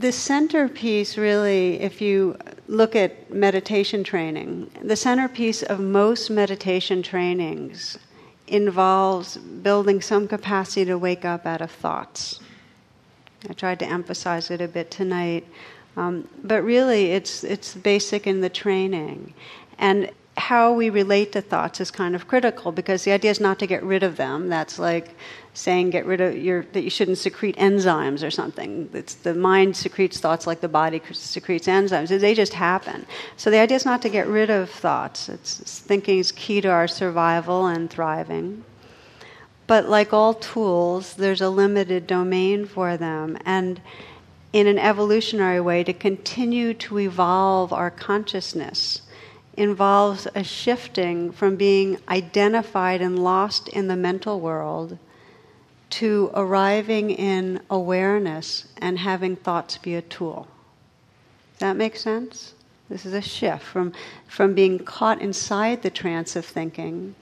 The centerpiece, really, if you look at meditation training, the centerpiece of most meditation trainings involves building some capacity to wake up out of thoughts. I tried to emphasize it a bit tonight. Um, but really, it's, it's basic in the training. And how we relate to thoughts is kind of critical because the idea is not to get rid of them. That's like saying get rid of your that you shouldn't secrete enzymes or something. It's the mind secretes thoughts like the body secretes enzymes. They just happen. So the idea is not to get rid of thoughts. It's, it's thinking is key to our survival and thriving. But like all tools, there's a limited domain for them and in an evolutionary way to continue to evolve our consciousness involves a shifting from being identified and lost in the mental world to arriving in awareness and having thoughts be a tool. Does that make sense? This is a shift from, from being caught inside the trance of thinking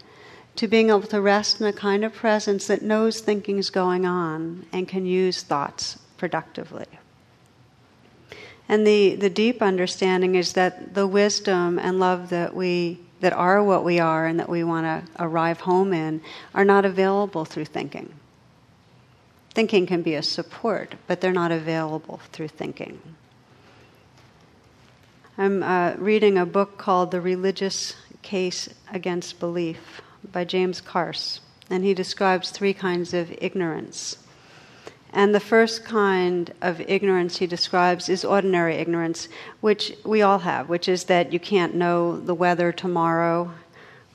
to being able to rest in a kind of presence that knows thinking is going on and can use thoughts productively. And the, the deep understanding is that the wisdom and love that we that are what we are and that we want to arrive home in are not available through thinking. Thinking can be a support, but they're not available through thinking. I'm uh, reading a book called The Religious Case Against Belief by James Carse, and he describes three kinds of ignorance. And the first kind of ignorance he describes is ordinary ignorance, which we all have, which is that you can't know the weather tomorrow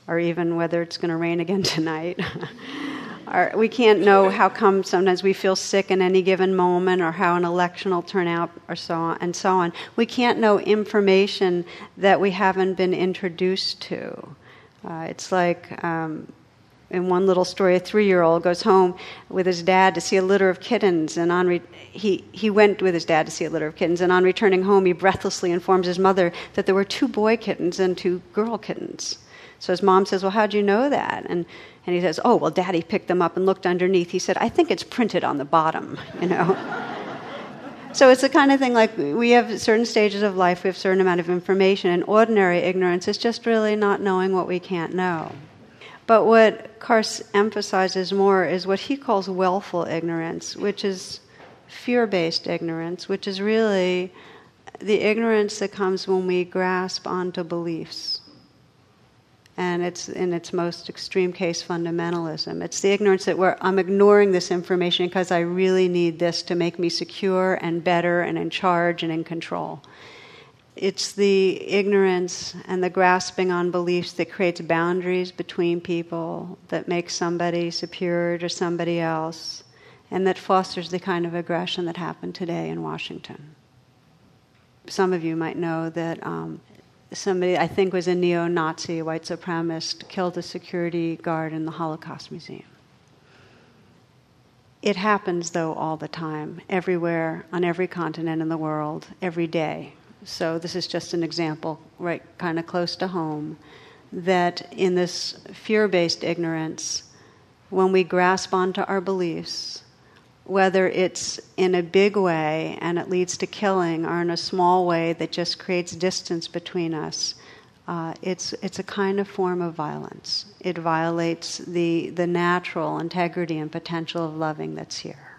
or even whether it's going to rain again tonight. or we can't know how come sometimes we feel sick in any given moment or how an election will turn out or so on and so on. We can't know information that we haven't been introduced to. Uh, it's like um, in one little story, a three year old goes home with his dad to see a litter of kittens, and on re- he, he went with his dad to see a litter of kittens, and on returning home, he breathlessly informs his mother that there were two boy kittens and two girl kittens. So his mom says, Well, how'd you know that? And, and he says, Oh, well, daddy picked them up and looked underneath. He said, I think it's printed on the bottom, you know. so it's the kind of thing like we have certain stages of life, we have certain amount of information, and ordinary ignorance is just really not knowing what we can't know. But what Carse emphasizes more is what he calls willful ignorance, which is fear based ignorance, which is really the ignorance that comes when we grasp onto beliefs. And it's in its most extreme case fundamentalism. It's the ignorance that where I'm ignoring this information because I really need this to make me secure and better and in charge and in control it's the ignorance and the grasping on beliefs that creates boundaries between people, that makes somebody superior to somebody else, and that fosters the kind of aggression that happened today in Washington. Some of you might know that um, somebody, I think was a neo Nazi, white supremacist, killed a security guard in the Holocaust Museum. It happens, though, all the time, everywhere, on every continent in the world, every day so this is just an example, right, kind of close to home, that in this fear based ignorance, when we grasp onto our beliefs, whether it's in a big way and it leads to killing or in a small way that just creates distance between us, uh, it's, it's a kind of form of violence. It violates the, the natural integrity and potential of loving that's here.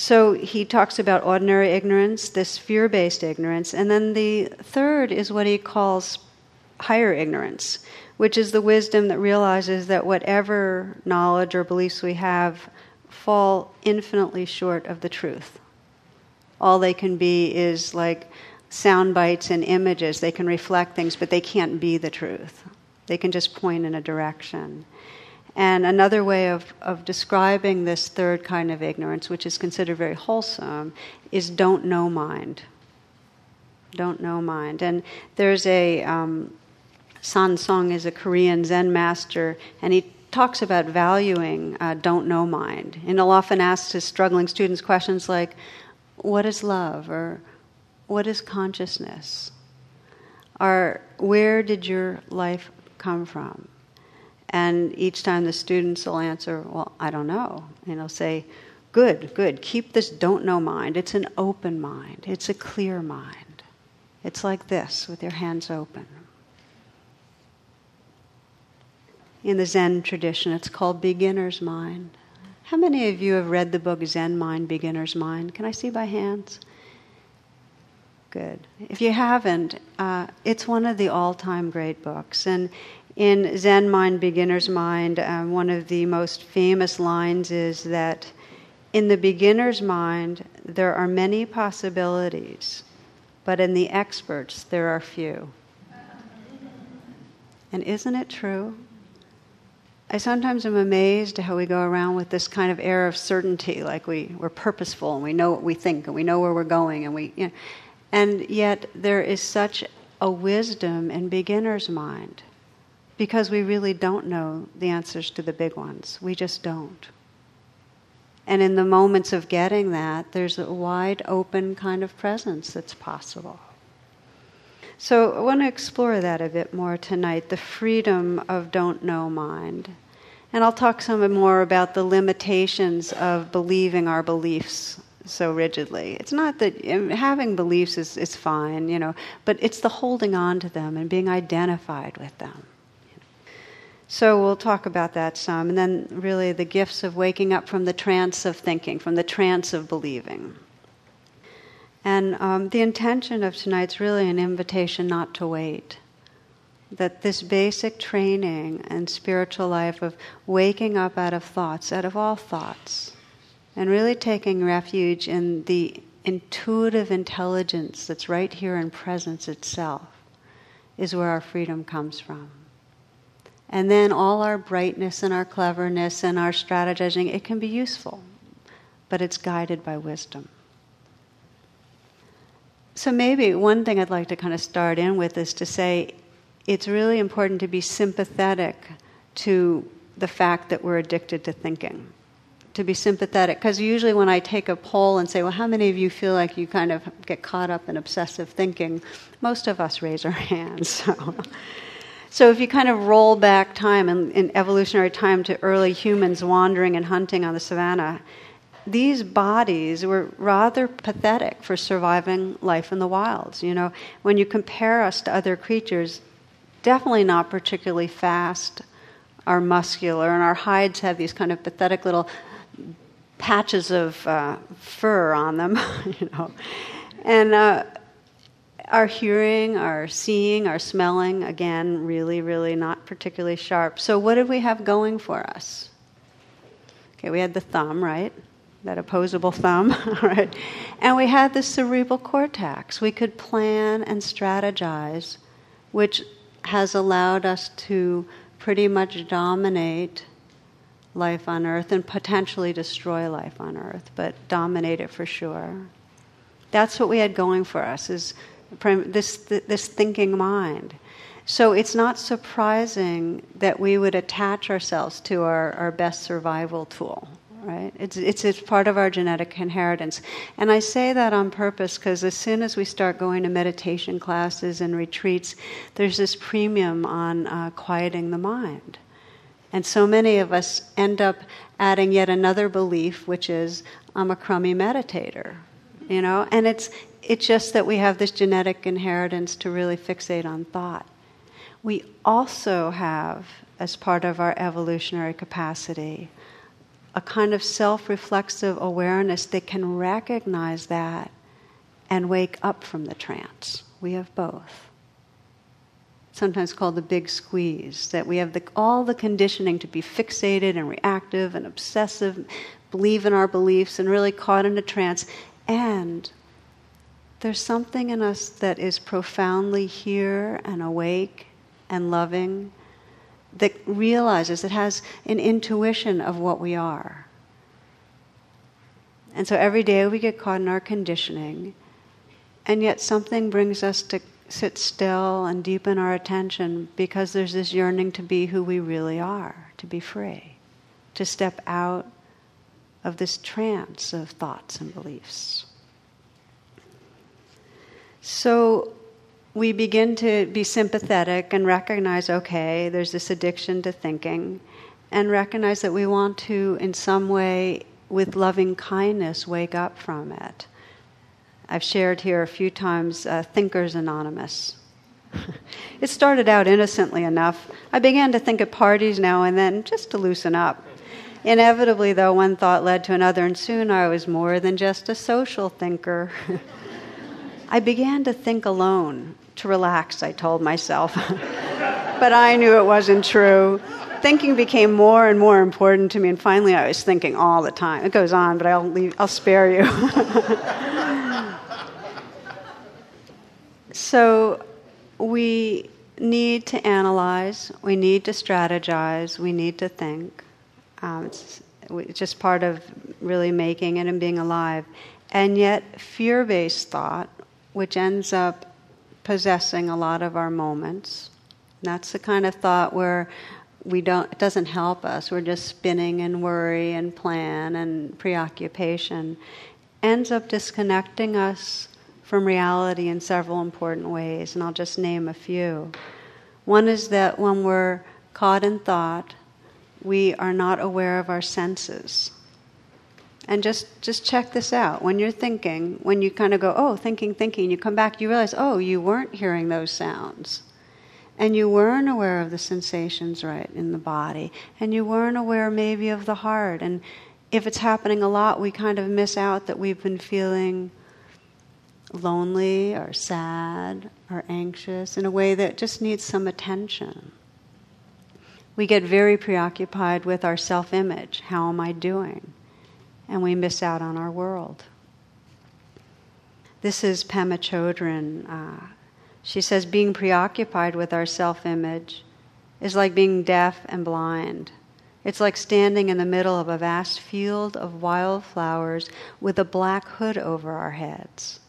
So he talks about ordinary ignorance, this fear based ignorance, and then the third is what he calls higher ignorance, which is the wisdom that realizes that whatever knowledge or beliefs we have fall infinitely short of the truth. All they can be is like sound bites and images. They can reflect things, but they can't be the truth. They can just point in a direction. And another way of, of describing this third kind of ignorance, which is considered very wholesome, is don't know mind. Don't know mind. And there's a, um, San Song is a Korean Zen master, and he talks about valuing uh, don't know mind. And he'll often ask his struggling students questions like, What is love? or What is consciousness? Or where did your life come from? And each time the students will answer, Well, I don't know. And he'll say, Good, good. Keep this don't know mind. It's an open mind, it's a clear mind. It's like this with your hands open. In the Zen tradition, it's called beginner's mind. How many of you have read the book Zen Mind, Beginner's Mind? Can I see by hands? Good. If you haven't, uh, it's one of the all time great books. And in Zen Mind, Beginner's Mind, um, one of the most famous lines is that in the beginner's mind, there are many possibilities, but in the experts, there are few. And isn't it true? I sometimes am amazed how we go around with this kind of air of certainty, like we, we're purposeful and we know what we think and we know where we're going, and we, you know, and yet there is such a wisdom in beginner's mind because we really don't know the answers to the big ones. We just don't. And in the moments of getting that, there's a wide open kind of presence that's possible. So I want to explore that a bit more tonight the freedom of don't know mind. And I'll talk some more about the limitations of believing our beliefs so rigidly. It's not that having beliefs is, is fine, you know, but it's the holding on to them and being identified with them. So we'll talk about that some. And then, really, the gifts of waking up from the trance of thinking, from the trance of believing. And um, the intention of tonight's really an invitation not to wait. That this basic training and spiritual life of waking up out of thoughts, out of all thoughts, and really taking refuge in the intuitive intelligence that's right here in presence itself, is where our freedom comes from. And then all our brightness and our cleverness and our strategizing, it can be useful, but it's guided by wisdom. So, maybe one thing I'd like to kind of start in with is to say it's really important to be sympathetic to the fact that we're addicted to thinking. To be sympathetic, because usually when I take a poll and say, Well, how many of you feel like you kind of get caught up in obsessive thinking? Most of us raise our hands. So. So if you kind of roll back time in, in, evolutionary time to early humans wandering and hunting on the savannah, these bodies were rather pathetic for surviving life in the wilds. You know, when you compare us to other creatures, definitely not particularly fast or muscular, and our hides have these kind of pathetic little patches of uh, fur on them, you know. And uh, our hearing, our seeing, our smelling, again, really, really not particularly sharp. So, what did we have going for us? Okay, we had the thumb, right? that opposable thumb, right? And we had the cerebral cortex. We could plan and strategize, which has allowed us to pretty much dominate life on earth and potentially destroy life on earth, but dominate it for sure. That's what we had going for us is this this thinking mind. So it's not surprising that we would attach ourselves to our, our best survival tool right? It's, it's, it's part of our genetic inheritance. And I say that on purpose because as soon as we start going to meditation classes and retreats, there's this premium on uh, quieting the mind. And so many of us end up adding yet another belief, which is, I'm a crummy meditator, you know? And it's, it's just that we have this genetic inheritance to really fixate on thought. We also have, as part of our evolutionary capacity, a kind of self reflexive awareness that can recognize that and wake up from the trance. We have both. Sometimes called the big squeeze, that we have the, all the conditioning to be fixated and reactive and obsessive, believe in our beliefs, and really caught in a trance. And there's something in us that is profoundly here and awake and loving that realizes, it has an intuition of what we are. And so every day we get caught in our conditioning, and yet something brings us to sit still and deepen our attention because there's this yearning to be who we really are, to be free, to step out of this trance of thoughts and beliefs. So, we begin to be sympathetic and recognize okay, there's this addiction to thinking, and recognize that we want to, in some way, with loving kindness, wake up from it. I've shared here a few times uh, Thinkers Anonymous. it started out innocently enough. I began to think at parties now and then just to loosen up. Inevitably, though, one thought led to another, and soon I was more than just a social thinker. I began to think alone, to relax, I told myself. but I knew it wasn't true. Thinking became more and more important to me, and finally I was thinking all the time. It goes on, but I'll, leave, I'll spare you. so we need to analyze, we need to strategize, we need to think. Um, it's, it's just part of really making it and being alive. And yet, fear based thought, which ends up possessing a lot of our moments. That's the kind of thought where we don't it doesn't help us. We're just spinning and worry and plan and preoccupation. Ends up disconnecting us from reality in several important ways, and I'll just name a few. One is that when we're caught in thought, we are not aware of our senses. And just, just check this out. When you're thinking, when you kind of go, oh, thinking, thinking, you come back, you realize, oh, you weren't hearing those sounds. And you weren't aware of the sensations right in the body. And you weren't aware maybe of the heart. And if it's happening a lot, we kind of miss out that we've been feeling lonely or sad or anxious in a way that just needs some attention. We get very preoccupied with our self image. How am I doing? And we miss out on our world. This is Pema Chodron. Uh, she says, being preoccupied with our self image is like being deaf and blind. It's like standing in the middle of a vast field of wildflowers with a black hood over our heads.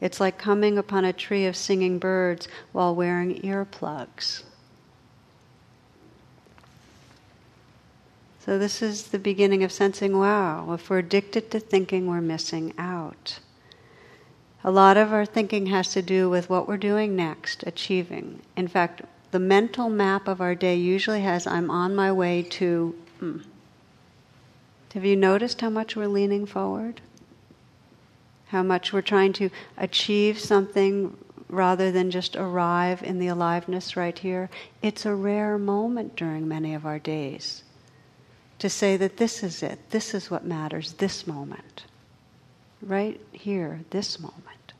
It's like coming upon a tree of singing birds while wearing earplugs. So, this is the beginning of sensing wow, if we're addicted to thinking, we're missing out. A lot of our thinking has to do with what we're doing next, achieving. In fact, the mental map of our day usually has I'm on my way to. Hmm. Have you noticed how much we're leaning forward? How much we're trying to achieve something rather than just arrive in the aliveness right here? It's a rare moment during many of our days to say that this is it, this is what matters, this moment. Right here, this moment.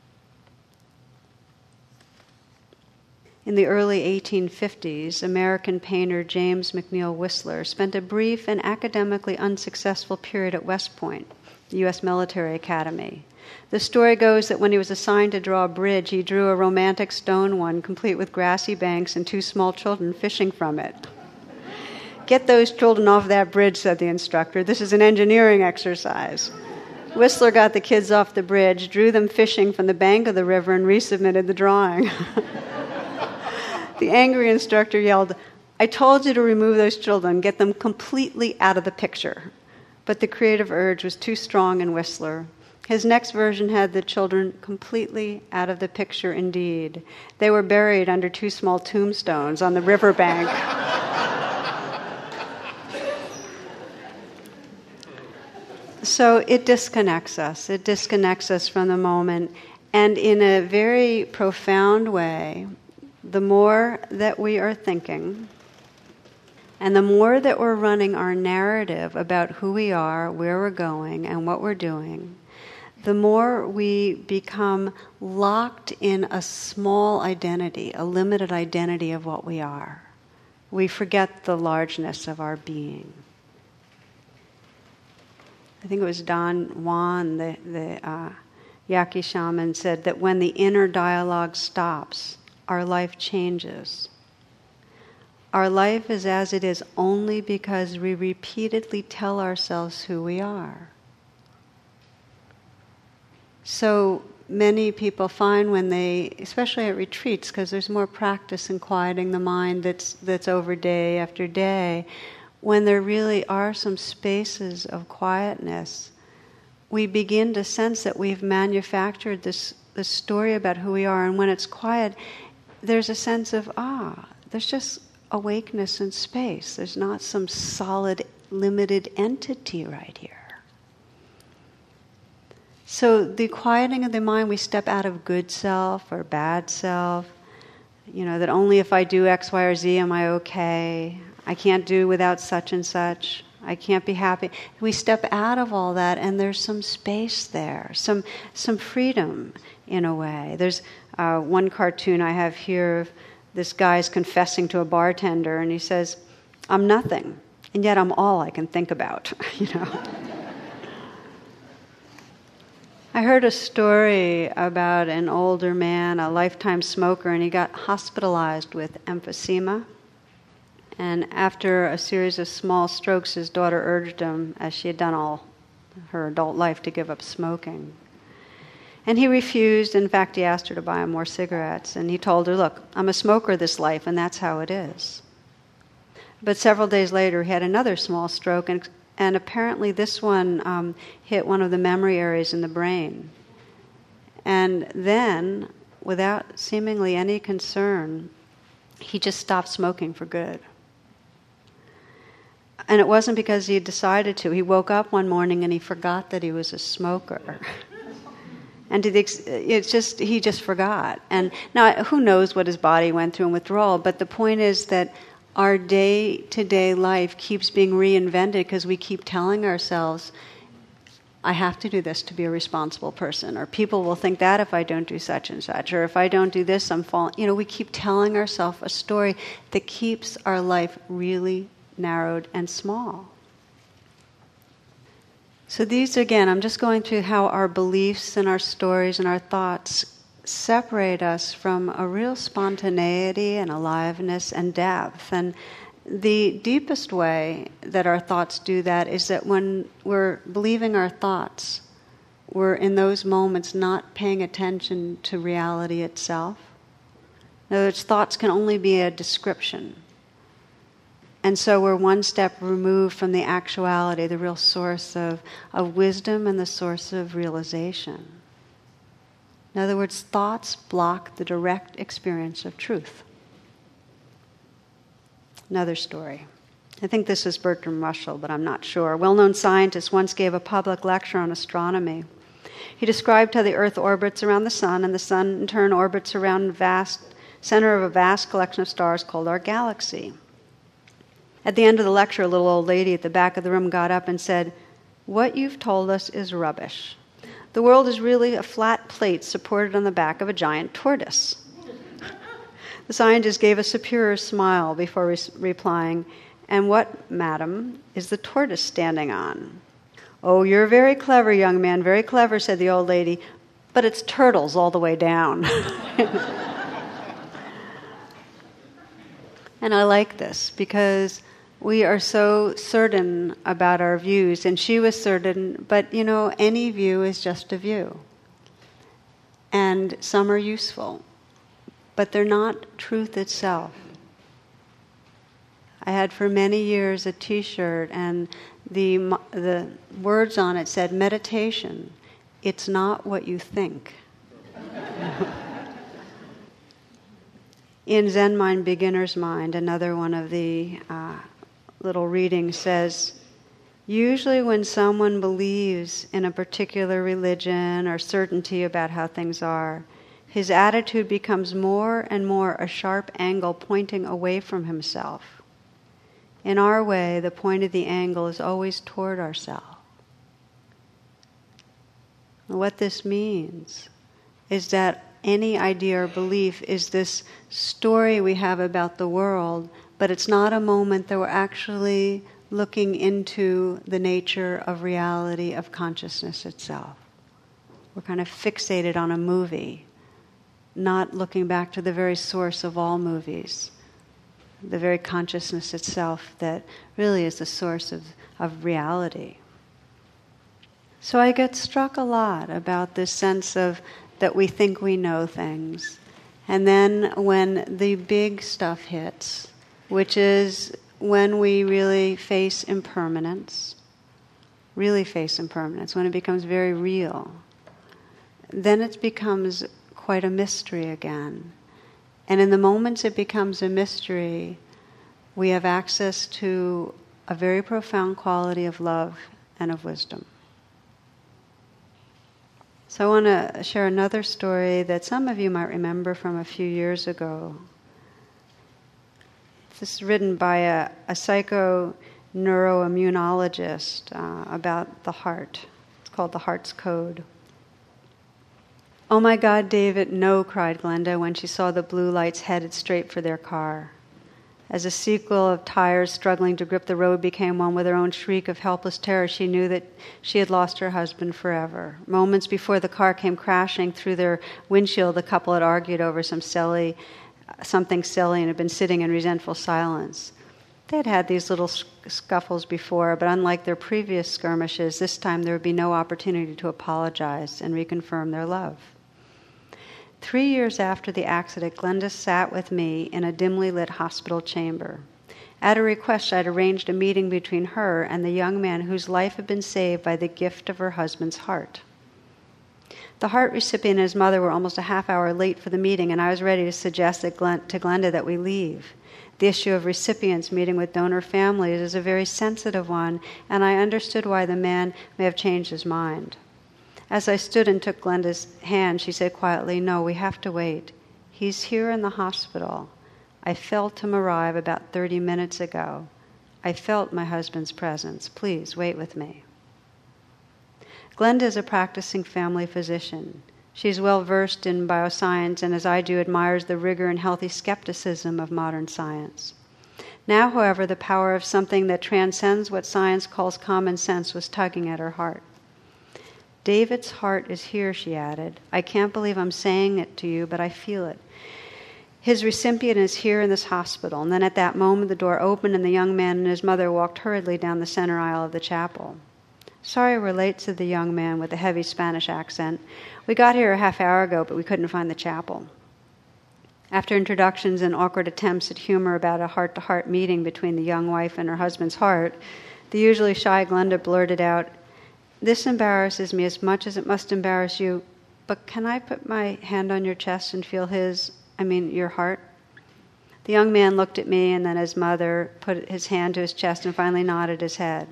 In the early 1850s, American painter James McNeill Whistler spent a brief and academically unsuccessful period at West Point, the U.S. Military Academy. The story goes that when he was assigned to draw a bridge, he drew a romantic stone one, complete with grassy banks and two small children fishing from it. Get those children off that bridge, said the instructor. This is an engineering exercise. Whistler got the kids off the bridge, drew them fishing from the bank of the river, and resubmitted the drawing. the angry instructor yelled, I told you to remove those children, get them completely out of the picture. But the creative urge was too strong in Whistler. His next version had the children completely out of the picture indeed. They were buried under two small tombstones on the riverbank. So it disconnects us. It disconnects us from the moment. And in a very profound way, the more that we are thinking, and the more that we're running our narrative about who we are, where we're going, and what we're doing, the more we become locked in a small identity, a limited identity of what we are. We forget the largeness of our being. I think it was Don Juan, the, the uh, Yaqui shaman, said that when the inner dialogue stops, our life changes. Our life is as it is only because we repeatedly tell ourselves who we are. So many people find when they, especially at retreats, because there's more practice in quieting the mind that's, that's over day after day, when there really are some spaces of quietness, we begin to sense that we've manufactured this, this story about who we are. And when it's quiet, there's a sense of, ah, there's just awakeness and space. There's not some solid, limited entity right here. So, the quieting of the mind, we step out of good self or bad self. You know, that only if I do X, Y, or Z am I okay. I can't do without such and such. I can't be happy. We step out of all that, and there's some space there, some some freedom in a way. There's uh, one cartoon I have here of this guy's confessing to a bartender, and he says, "I'm nothing, and yet I'm all I can think about." you know. I heard a story about an older man, a lifetime smoker, and he got hospitalized with emphysema. And after a series of small strokes, his daughter urged him, as she had done all her adult life, to give up smoking. And he refused. In fact, he asked her to buy him more cigarettes. And he told her, Look, I'm a smoker this life, and that's how it is. But several days later, he had another small stroke, and and apparently this one um, hit one of the memory areas in the brain. And then, without seemingly any concern, he just stopped smoking for good. And it wasn't because he decided to. He woke up one morning and he forgot that he was a smoker. and the, it's just he just forgot. And now who knows what his body went through in withdrawal? But the point is that our day to day life keeps being reinvented because we keep telling ourselves, I have to do this to be a responsible person, or people will think that if I don't do such and such, or if I don't do this, I'm falling. You know, we keep telling ourselves a story that keeps our life really narrowed and small. So, these again, I'm just going through how our beliefs and our stories and our thoughts separate us from a real spontaneity and aliveness and depth. And the deepest way that our thoughts do that is that when we're believing our thoughts, we're in those moments not paying attention to reality itself. In other words, thoughts can only be a description. And so we're one step removed from the actuality, the real source of, of wisdom and the source of realization. In other words, thoughts block the direct experience of truth. Another story. I think this is Bertrand Russell, but I'm not sure. A well known scientist once gave a public lecture on astronomy. He described how the Earth orbits around the Sun, and the Sun in turn orbits around the vast center of a vast collection of stars called our galaxy. At the end of the lecture, a little old lady at the back of the room got up and said, What you've told us is rubbish. The world is really a flat plate supported on the back of a giant tortoise. The scientist gave a superior smile before re- replying, And what, madam, is the tortoise standing on? Oh, you're very clever, young man, very clever, said the old lady, but it's turtles all the way down. and I like this because we are so certain about our views, and she was certain, but you know, any view is just a view. And some are useful, but they're not truth itself. I had for many years a t shirt, and the, the words on it said, Meditation, it's not what you think. In Zen Mind, Beginner's Mind, another one of the uh, little reading says usually when someone believes in a particular religion or certainty about how things are, his attitude becomes more and more a sharp angle pointing away from himself. In our way, the point of the angle is always toward ourselves. What this means is that any idea or belief is this story we have about the world but it's not a moment that we're actually looking into the nature of reality of consciousness itself. We're kind of fixated on a movie, not looking back to the very source of all movies, the very consciousness itself that really is the source of, of reality. So I get struck a lot about this sense of that we think we know things. And then when the big stuff hits, which is when we really face impermanence, really face impermanence, when it becomes very real, then it becomes quite a mystery again. And in the moments it becomes a mystery, we have access to a very profound quality of love and of wisdom. So I want to share another story that some of you might remember from a few years ago. This is written by a, a psycho neuroimmunologist uh, about the heart. It's called The Heart's Code. Oh my God, David, no, cried Glenda when she saw the blue lights headed straight for their car. As a sequel of tires struggling to grip the road became one with her own shriek of helpless terror, she knew that she had lost her husband forever. Moments before the car came crashing through their windshield, the couple had argued over some silly, something silly and had been sitting in resentful silence. They had had these little scuffles before, but unlike their previous skirmishes, this time there would be no opportunity to apologize and reconfirm their love. Three years after the accident, Glenda sat with me in a dimly lit hospital chamber. At her request, I had arranged a meeting between her and the young man whose life had been saved by the gift of her husband's heart. The heart recipient and his mother were almost a half hour late for the meeting, and I was ready to suggest to Glenda that we leave. The issue of recipients meeting with donor families is a very sensitive one, and I understood why the man may have changed his mind. As I stood and took Glenda's hand, she said quietly, No, we have to wait. He's here in the hospital. I felt him arrive about 30 minutes ago. I felt my husband's presence. Please wait with me. Glenda is a practicing family physician. She is well versed in bioscience and, as I do, admires the rigor and healthy skepticism of modern science. Now, however, the power of something that transcends what science calls common sense was tugging at her heart. David's heart is here, she added. I can't believe I'm saying it to you, but I feel it. His recipient is here in this hospital. And then at that moment, the door opened, and the young man and his mother walked hurriedly down the center aisle of the chapel. Sorry we're late, said the young man with a heavy Spanish accent. We got here a half hour ago, but we couldn't find the chapel. After introductions and awkward attempts at humor about a heart to heart meeting between the young wife and her husband's heart, the usually shy Glenda blurted out, This embarrasses me as much as it must embarrass you, but can I put my hand on your chest and feel his, I mean, your heart? The young man looked at me and then his mother put his hand to his chest and finally nodded his head.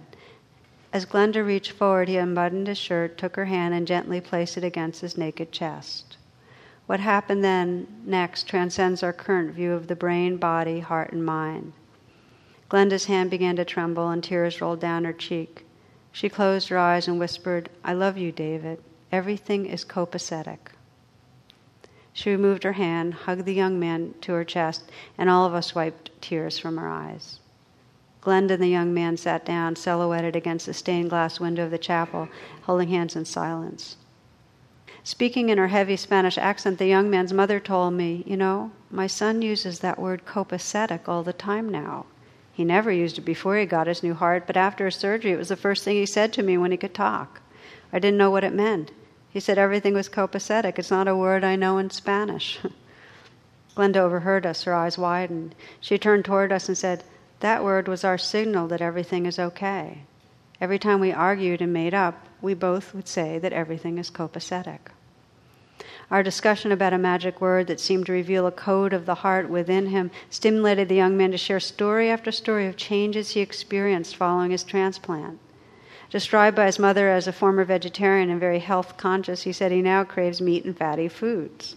As Glenda reached forward, he unbuttoned his shirt, took her hand, and gently placed it against his naked chest. What happened then next transcends our current view of the brain, body, heart, and mind. Glenda's hand began to tremble, and tears rolled down her cheek. She closed her eyes and whispered, I love you, David. Everything is copacetic. She removed her hand, hugged the young man to her chest, and all of us wiped tears from our eyes. Glenda and the young man sat down, silhouetted against the stained glass window of the chapel, holding hands in silence. Speaking in her heavy Spanish accent, the young man's mother told me, You know, my son uses that word copacetic all the time now. He never used it before he got his new heart, but after his surgery, it was the first thing he said to me when he could talk. I didn't know what it meant. He said everything was copacetic. It's not a word I know in Spanish. Glenda overheard us, her eyes widened. She turned toward us and said, that word was our signal that everything is okay. Every time we argued and made up, we both would say that everything is copacetic. Our discussion about a magic word that seemed to reveal a code of the heart within him stimulated the young man to share story after story of changes he experienced following his transplant. Described by his mother as a former vegetarian and very health conscious, he said he now craves meat and fatty foods.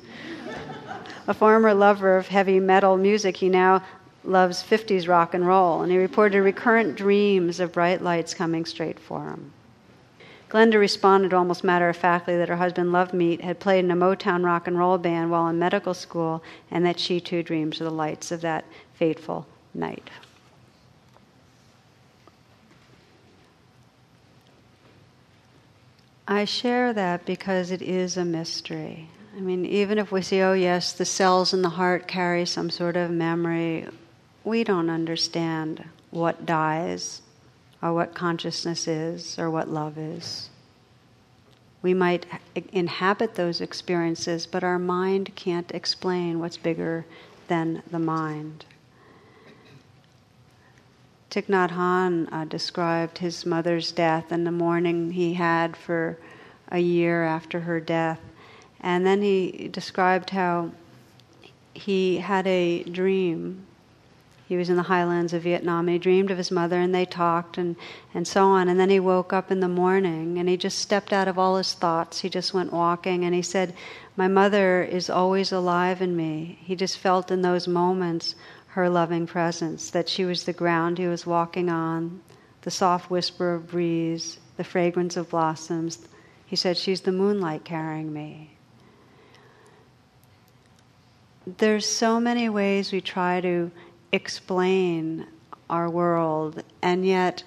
a former lover of heavy metal music, he now loves 50s rock and roll, and he reported recurrent dreams of bright lights coming straight for him. Glenda responded almost matter of factly that her husband loved meat, had played in a Motown rock and roll band while in medical school, and that she too dreams of the lights of that fateful night. I share that because it is a mystery. I mean, even if we say, oh, yes, the cells in the heart carry some sort of memory we don't understand what dies, or what consciousness is, or what love is. We might inhabit those experiences, but our mind can't explain what's bigger than the mind. Thich Nhat Hanh uh, described his mother's death and the mourning he had for a year after her death. And then he described how he had a dream he was in the highlands of Vietnam he dreamed of his mother and they talked and, and so on. And then he woke up in the morning and he just stepped out of all his thoughts. He just went walking and he said, My mother is always alive in me. He just felt in those moments her loving presence, that she was the ground he was walking on, the soft whisper of breeze, the fragrance of blossoms. He said, She's the moonlight carrying me. There's so many ways we try to explain our world, and yet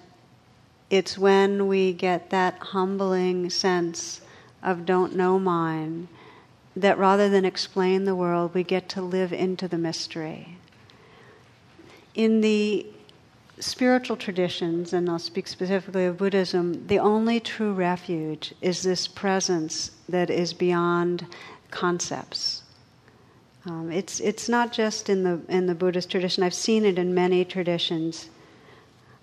it's when we get that humbling sense of don't know mine that rather than explain the world, we get to live into the mystery. In the spiritual traditions, and I'll speak specifically of Buddhism, the only true refuge is this presence that is beyond concepts. Um, it's, it's not just in the, in the Buddhist tradition, I've seen it in many traditions.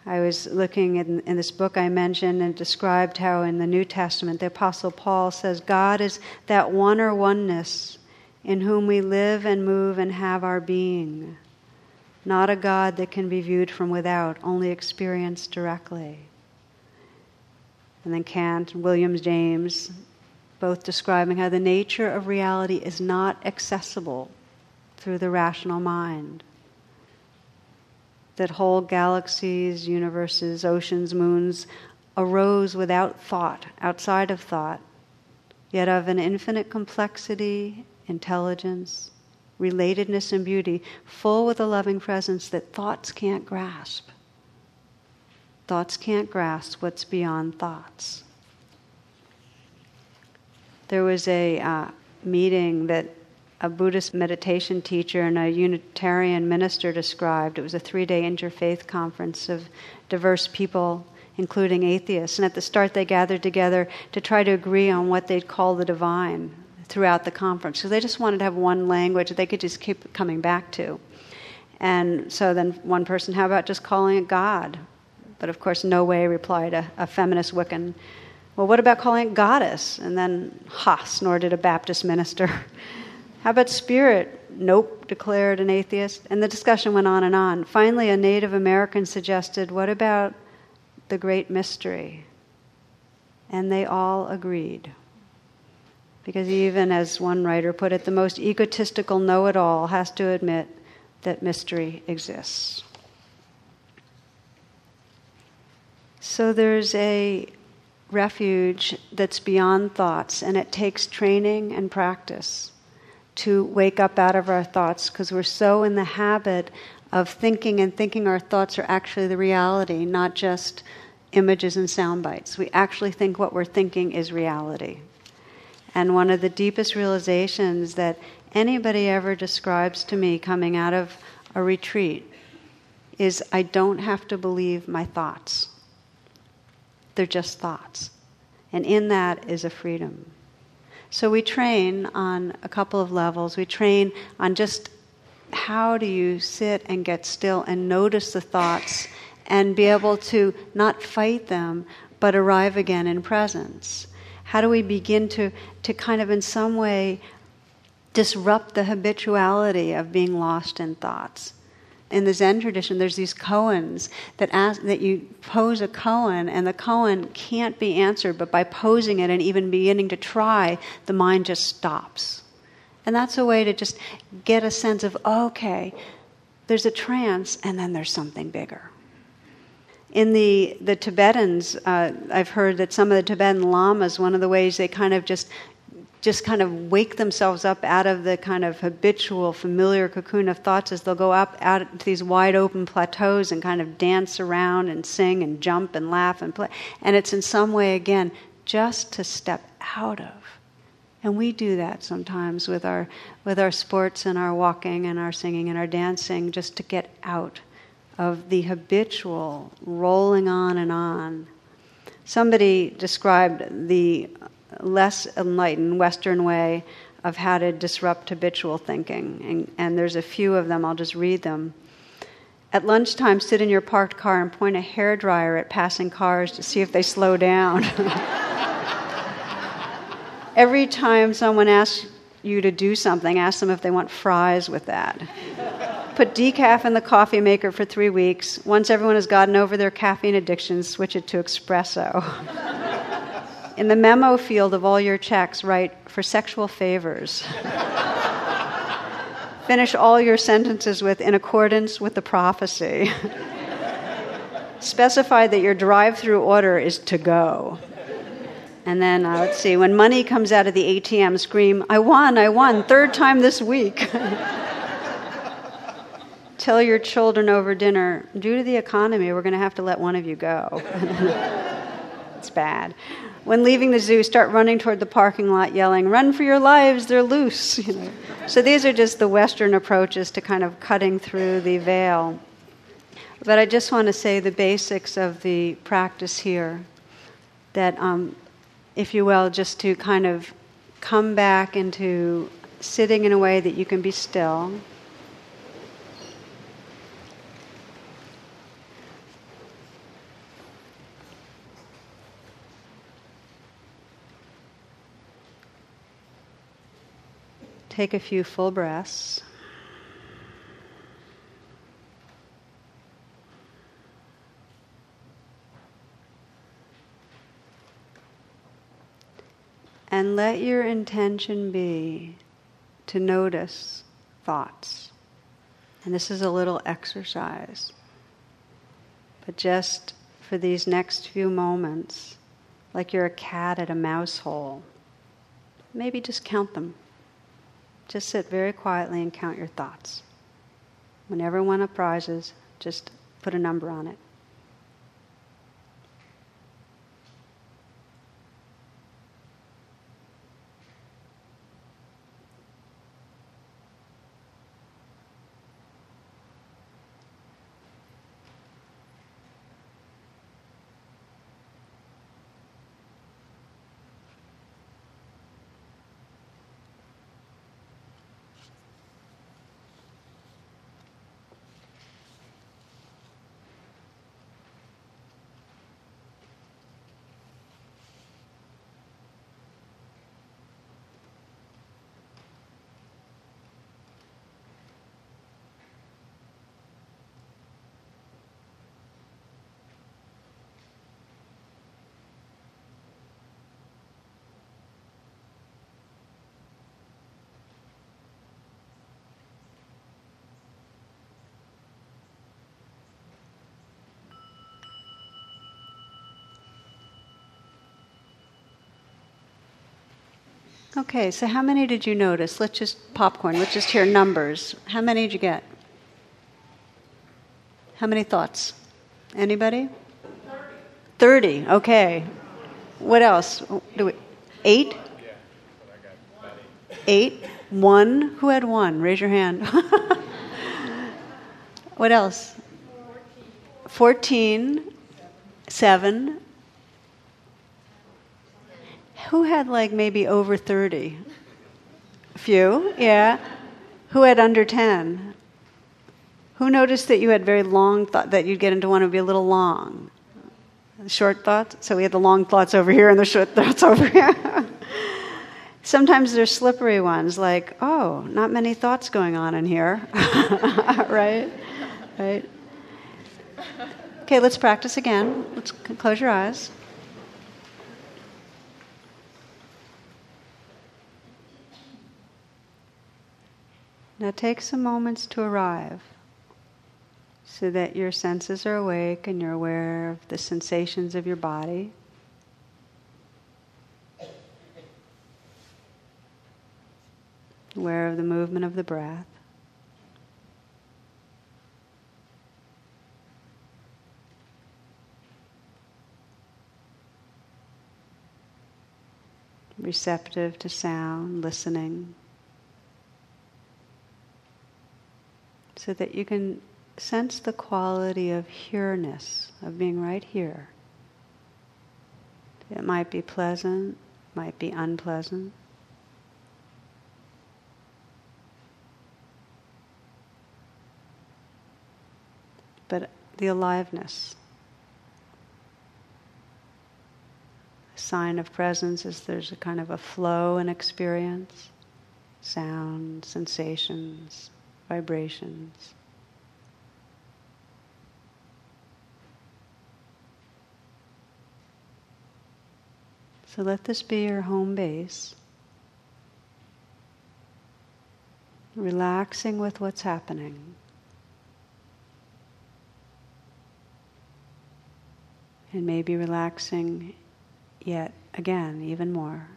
I was looking in, in this book I mentioned and described how in the New Testament the Apostle Paul says, God is that one or oneness in whom we live and move and have our being, not a God that can be viewed from without, only experienced directly. And then Kant William James both describing how the nature of reality is not accessible through the rational mind. That whole galaxies, universes, oceans, moons arose without thought, outside of thought, yet of an infinite complexity, intelligence, relatedness, and beauty, full with a loving presence that thoughts can't grasp. Thoughts can't grasp what's beyond thoughts there was a uh, meeting that a Buddhist meditation teacher and a Unitarian minister described. It was a three day interfaith conference of diverse people, including atheists. And at the start, they gathered together to try to agree on what they'd call the divine throughout the conference. So they just wanted to have one language they could just keep coming back to. And so then one person, how about just calling it God? But of course, no way replied a, a feminist Wiccan well, what about calling it goddess? And then, ha, snorted a Baptist minister. How about spirit? Nope, declared an atheist. And the discussion went on and on. Finally, a Native American suggested, what about the great mystery? And they all agreed. Because even as one writer put it, the most egotistical know it all has to admit that mystery exists. So there's a refuge that's beyond thoughts, and it takes training and practice to wake up out of our thoughts because we're so in the habit of thinking and thinking our thoughts are actually the reality, not just images and sound bites. We actually think what we're thinking is reality. And one of the deepest realizations that anybody ever describes to me coming out of a retreat is I don't have to believe my thoughts. They're just thoughts. And in that is a freedom. So we train on a couple of levels. We train on just how do you sit and get still and notice the thoughts and be able to not fight them, but arrive again in presence. How do we begin to, to kind of, in some way, disrupt the habituality of being lost in thoughts? In the Zen tradition, there's these koans that ask that you pose a koan, and the koan can't be answered, but by posing it and even beginning to try, the mind just stops. And that's a way to just get a sense of okay, there's a trance, and then there's something bigger. In the, the Tibetans, uh, I've heard that some of the Tibetan lamas, one of the ways they kind of just just kind of wake themselves up out of the kind of habitual, familiar cocoon of thoughts as they'll go up out to these wide open plateaus and kind of dance around and sing and jump and laugh and play. And it's in some way, again, just to step out of. And we do that sometimes with our, with our sports and our walking and our singing and our dancing, just to get out of the habitual rolling on and on. Somebody described the less enlightened Western way of how to disrupt habitual thinking. And, and there's a few of them, I'll just read them. At lunchtime, sit in your parked car and point a hair dryer at passing cars to see if they slow down. Every time someone asks you to do something, ask them if they want fries with that. Put decaf in the coffee maker for three weeks. Once everyone has gotten over their caffeine addiction, switch it to espresso. in the memo field of all your checks, write for sexual favors. Finish all your sentences with in accordance with the prophecy. Specify that your drive through order is to go. And then, uh, let's see, when money comes out of the ATM, scream, I won, I won, third time this week. Tell your children over dinner, due to the economy, we're going to have to let one of you go. it's bad. When leaving the zoo, start running toward the parking lot yelling, Run for your lives, they're loose. You know. So these are just the Western approaches to kind of cutting through the veil. But I just want to say the basics of the practice here that um, if you will, just to kind of come back into sitting in a way that you can be still. Take a few full breaths. And let your intention be to notice thoughts. And this is a little exercise. But just for these next few moments, like you're a cat at a mouse hole, maybe just count them. Just sit very quietly and count your thoughts. Whenever one arises, just put a number on it. Okay, so how many did you notice? Let's just popcorn. Let's just hear numbers. How many did you get? How many thoughts? Anybody? 30. 30. Okay. What else? Do we, eight? Eight? One? Who had one? Raise your hand. what else? 14. Seven. Who had like maybe over 30? A few, yeah. Who had under 10? Who noticed that you had very long thought that you'd get into one would be a little long? Short thoughts? So we had the long thoughts over here and the short thoughts over here. Sometimes there's slippery ones like, oh, not many thoughts going on in here. right? Right? Okay, let's practice again. Let's close your eyes. Now take some moments to arrive so that your senses are awake and you're aware of the sensations of your body. Aware of the movement of the breath. Receptive to sound, listening. So that you can sense the quality of here-ness, of being right here. It might be pleasant, might be unpleasant. But the aliveness. A sign of presence is there's a kind of a flow in experience, sound, sensations, vibrations. So let this be your home base. Relaxing with what's happening. And maybe relaxing yet again, even more.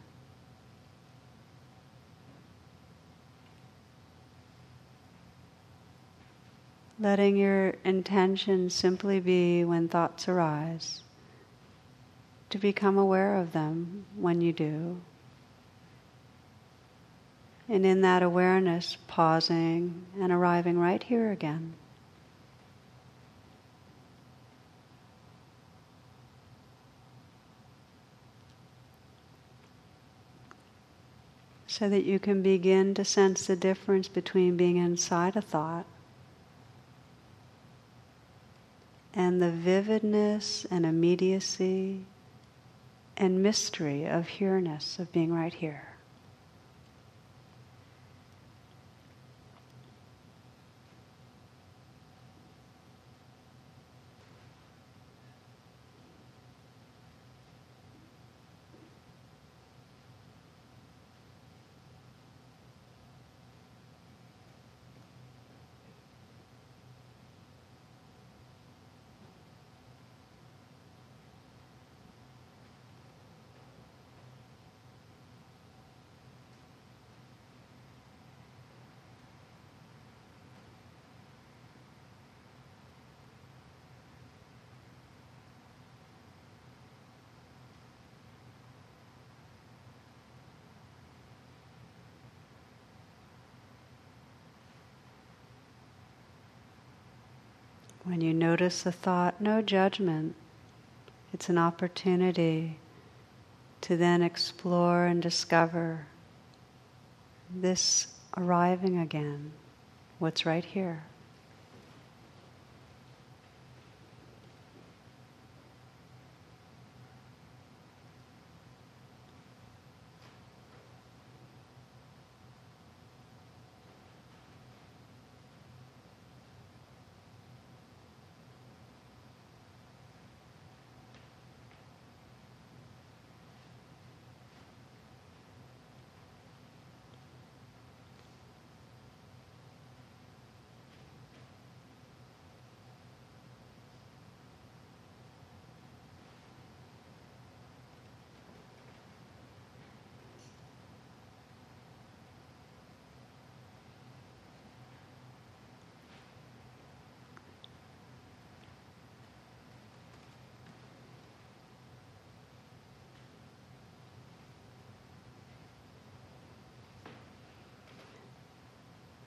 Letting your intention simply be when thoughts arise, to become aware of them when you do. And in that awareness, pausing and arriving right here again. So that you can begin to sense the difference between being inside a thought and the vividness and immediacy and mystery of here-ness, of being right here. When you notice a thought, no judgment. It's an opportunity to then explore and discover this arriving again, what's right here.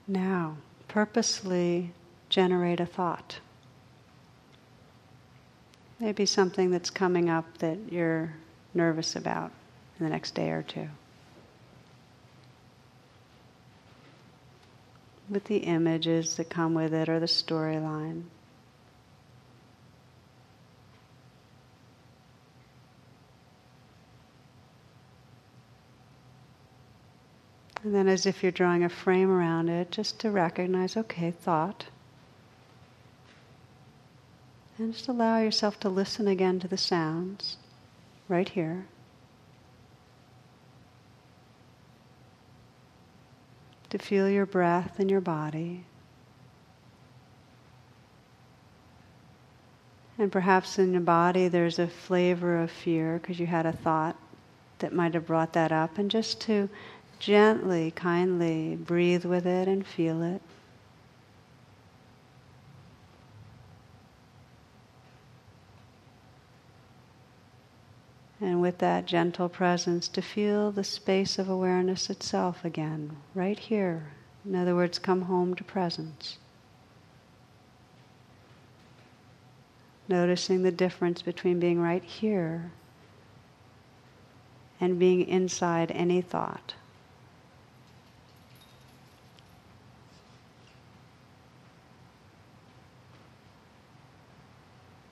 Now, purposely generate a thought. Maybe something that's coming up that you're nervous about in the next day or two. With the images that come with it or the storyline. And then, as if you're drawing a frame around it, just to recognize okay, thought. And just allow yourself to listen again to the sounds right here. To feel your breath in your body. And perhaps in your body there's a flavor of fear because you had a thought that might have brought that up. And just to Gently, kindly breathe with it and feel it. And with that gentle presence, to feel the space of awareness itself again, right here. In other words, come home to presence. Noticing the difference between being right here and being inside any thought.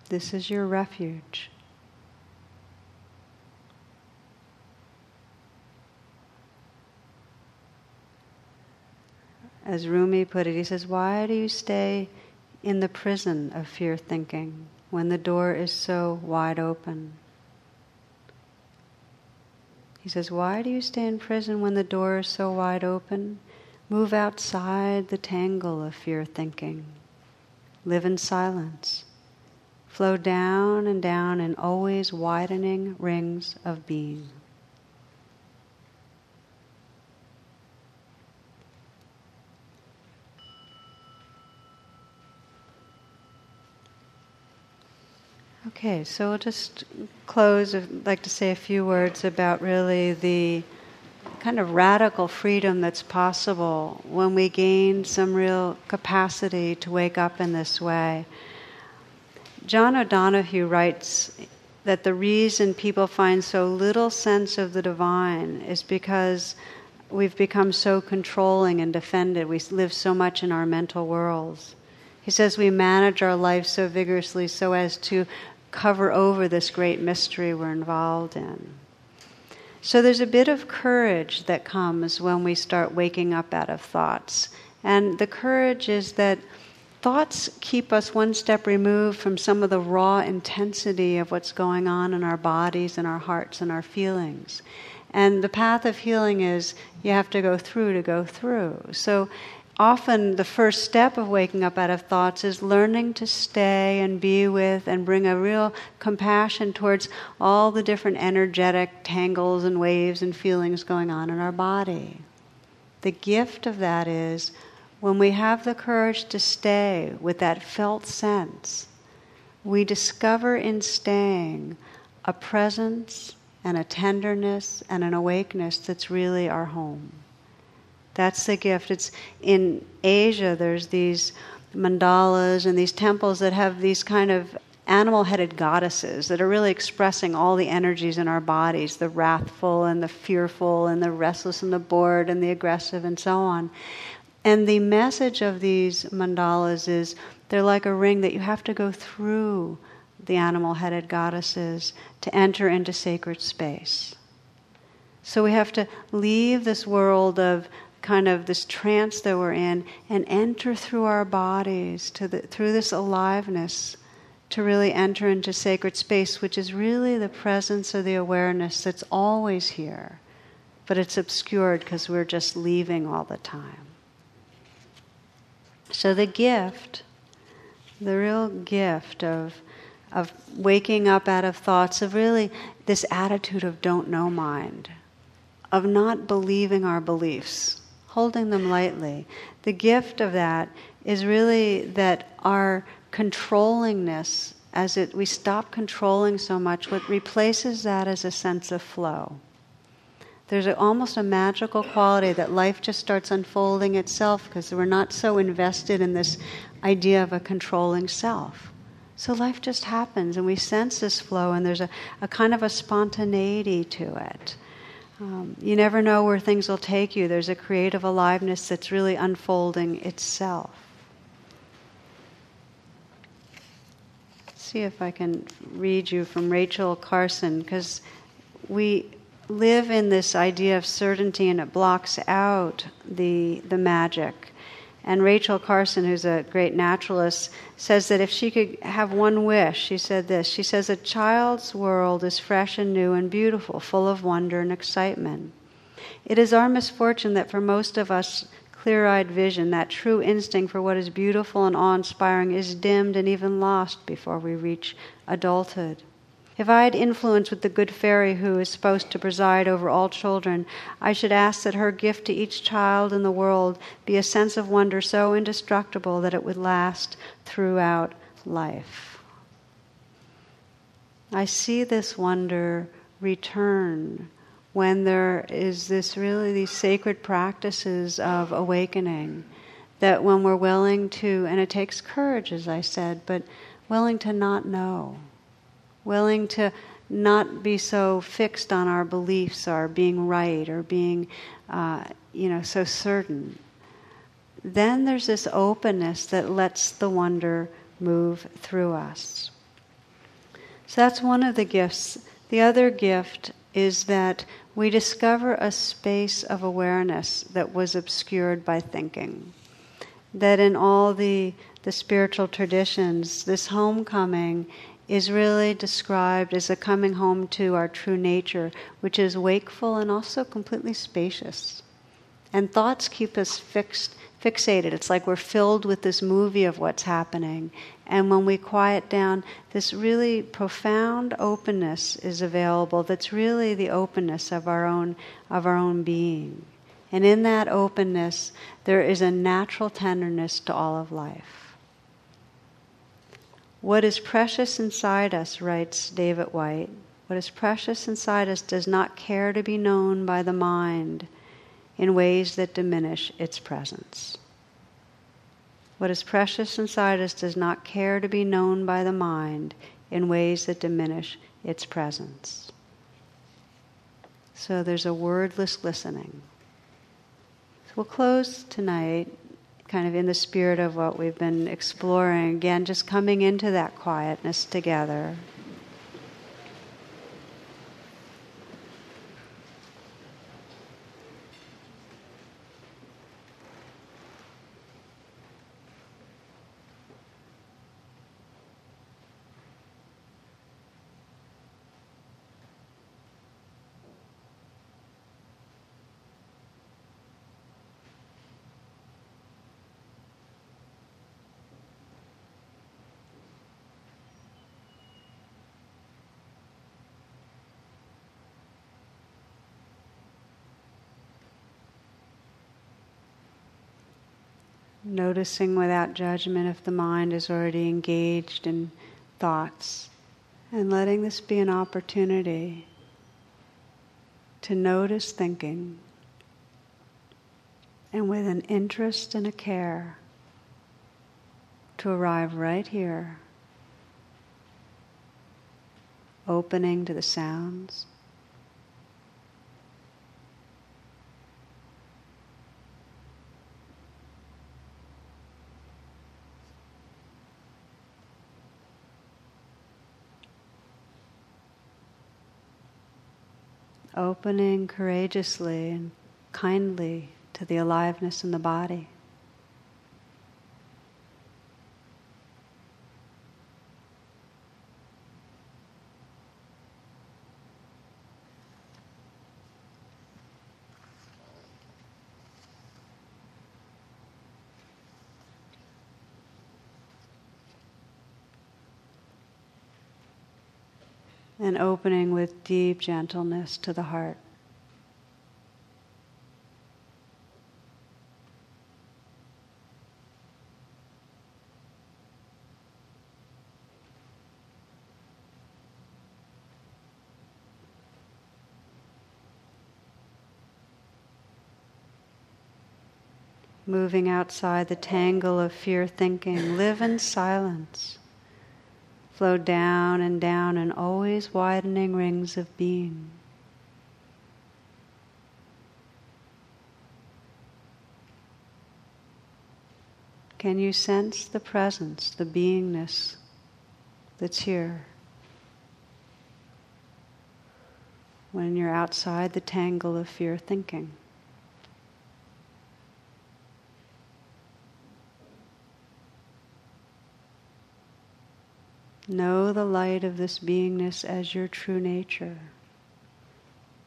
This is your refuge. As Rumi put it, he says, Why do you stay in the prison of fear thinking when the door is so wide open? He says, Why do you stay in prison when the door is so wide open? Move outside the tangle of fear thinking. Live in silence. Flow down and down in always widening rings of being. Okay, so we'll just close. I'd like to say a few words about really the kind of radical freedom that's possible when we gain some real capacity to wake up in this way. John O'Donohue writes that the reason people find so little sense of the divine is because we've become so controlling and defended. We live so much in our mental worlds. He says we manage our life so vigorously so as to cover over this great mystery we're involved in. So there's a bit of courage that comes when we start waking up out of thoughts. And the courage is that thoughts keep us one step removed from some of the raw intensity of what's going on in our bodies and our hearts and our feelings. And the path of healing is you have to go through to go through. So often the first step of waking up out of thoughts is learning to stay and be with and bring a real compassion towards all the different energetic tangles and waves and feelings going on in our body. The gift of that is when we have the courage to stay with that felt sense, we discover in staying a presence and a tenderness and an awakeness that's really our home. That's the gift. It's in Asia. There's these mandalas and these temples that have these kind of animal headed goddesses that are really expressing all the energies in our bodies the wrathful and the fearful and the restless and the bored and the aggressive and so on. And the message of these mandalas is they're like a ring that you have to go through the animal headed goddesses to enter into sacred space. So we have to leave this world of kind of this trance that we're in and enter through our bodies to the, through this aliveness to really enter into sacred space, which is really the presence of the awareness that's always here, but it's obscured because we're just leaving all the time. So the gift, the real gift of of waking up out of thoughts of really this attitude of don't know mind, of not believing our beliefs, holding them lightly. The gift of that is really that our controllingness, as it we stop controlling so much, what replaces that is a sense of flow. There's a, almost a magical quality that life just starts unfolding itself because we're not so invested in this idea of a controlling self. So life just happens, and we sense this flow, and there's a, a kind of a spontaneity to it. Um, you never know where things will take you. There's a creative aliveness that's really unfolding itself. see if I can read you from Rachel Carson, because we live in this idea of certainty and it blocks out the, the magic. And Rachel Carson, who's a great naturalist, says that if she could have one wish, she said this. She says, A child's world is fresh and new and beautiful, full of wonder and excitement. It is our misfortune that for most of us, clear eyed vision, that true instinct for what is beautiful and awe inspiring, is dimmed and even lost before we reach adulthood. If I had influence with the good fairy who is supposed to preside over all children, I should ask that her gift to each child in the world be a sense of wonder so indestructible that it would last throughout life. I see this wonder return when there is this really these sacred practices of awakening that when we're willing to and it takes courage as i said but willing to not know willing to not be so fixed on our beliefs, our being right, or being, uh, you know, so certain. Then there's this openness that lets the wonder move through us. So that's one of the gifts. The other gift is that we discover a space of awareness that was obscured by thinking. That in all the, the spiritual traditions, this homecoming is really described as a coming home to our true nature, which is wakeful and also completely spacious. And thoughts keep us fixed, fixated. It's like we're filled with this movie of what's happening. And when we quiet down, this really profound openness is available. That's really the openness of our own of our own being. And in that openness, there is a natural tenderness to all of life. What is precious inside us, writes David Whyte, what is precious inside us does not care to be known by the mind in ways that diminish its presence. What is precious inside us does not care to be known by the mind in ways that diminish its presence. So there's a wordless listening. So we'll close tonight kind of in the spirit of what we've been exploring. Again, just coming into that quietness together. Noticing without judgment if the mind is already engaged in thoughts, and letting this be an opportunity to notice thinking, and with an interest and a care to arrive right here, opening to the sounds. Opening courageously and kindly to the aliveness in the body. And opening with deep gentleness to the heart. Moving outside the tangle of fear thinking, live in silence flow down and down in always widening rings of being. Can you sense the presence, the beingness that's here? When you're outside the tangle of fear thinking. Know the light of this beingness as your true nature,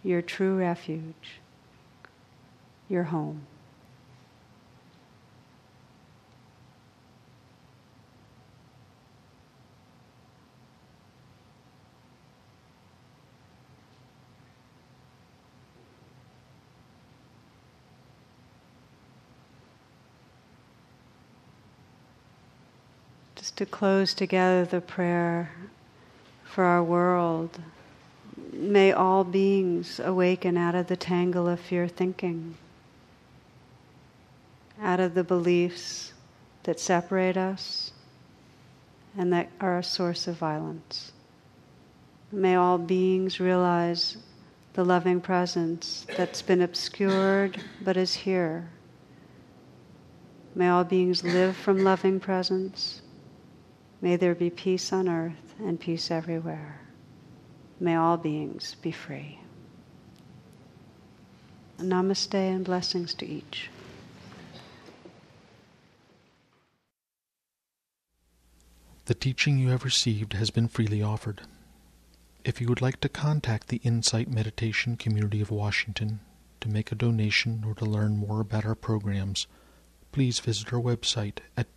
your true refuge, your home. To close together the prayer for our world. May all beings awaken out of the tangle of fear thinking, out of the beliefs that separate us and that are a source of violence. May all beings realize the loving presence that's been obscured but is here. May all beings live from loving presence. May there be peace on earth and peace everywhere. May all beings be free. Namaste and blessings to each. The teaching you have received has been freely offered. If you would like to contact the Insight Meditation Community of Washington to make a donation or to learn more about our programs, please visit our website at